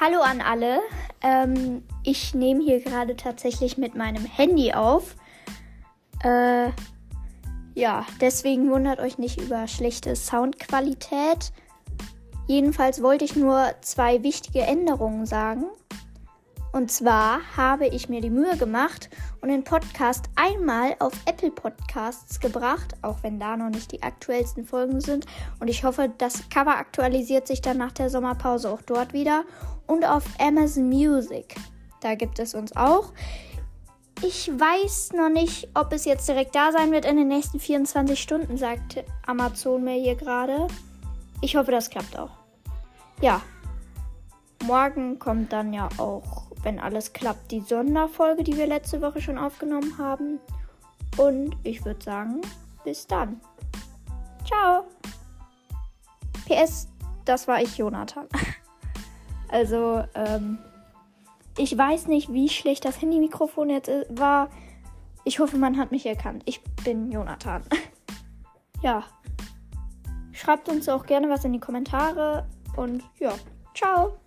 Hallo an alle. Ähm, ich nehme hier gerade tatsächlich mit meinem Handy auf. Äh, ja, deswegen wundert euch nicht über schlechte Soundqualität. Jedenfalls wollte ich nur zwei wichtige Änderungen sagen. Und zwar habe ich mir die Mühe gemacht und den Podcast einmal auf Apple Podcasts gebracht, auch wenn da noch nicht die aktuellsten Folgen sind. Und ich hoffe, das Cover aktualisiert sich dann nach der Sommerpause auch dort wieder. Und auf Amazon Music. Da gibt es uns auch. Ich weiß noch nicht, ob es jetzt direkt da sein wird in den nächsten 24 Stunden, sagt Amazon mir hier gerade. Ich hoffe, das klappt auch. Ja. Morgen kommt dann ja auch wenn alles klappt, die Sonderfolge, die wir letzte Woche schon aufgenommen haben. Und ich würde sagen, bis dann. Ciao. PS, das war ich, Jonathan. Also, ähm, ich weiß nicht, wie schlecht das Handy-Mikrofon jetzt war. Ich hoffe, man hat mich erkannt. Ich bin Jonathan. ja. Schreibt uns auch gerne was in die Kommentare und ja, ciao.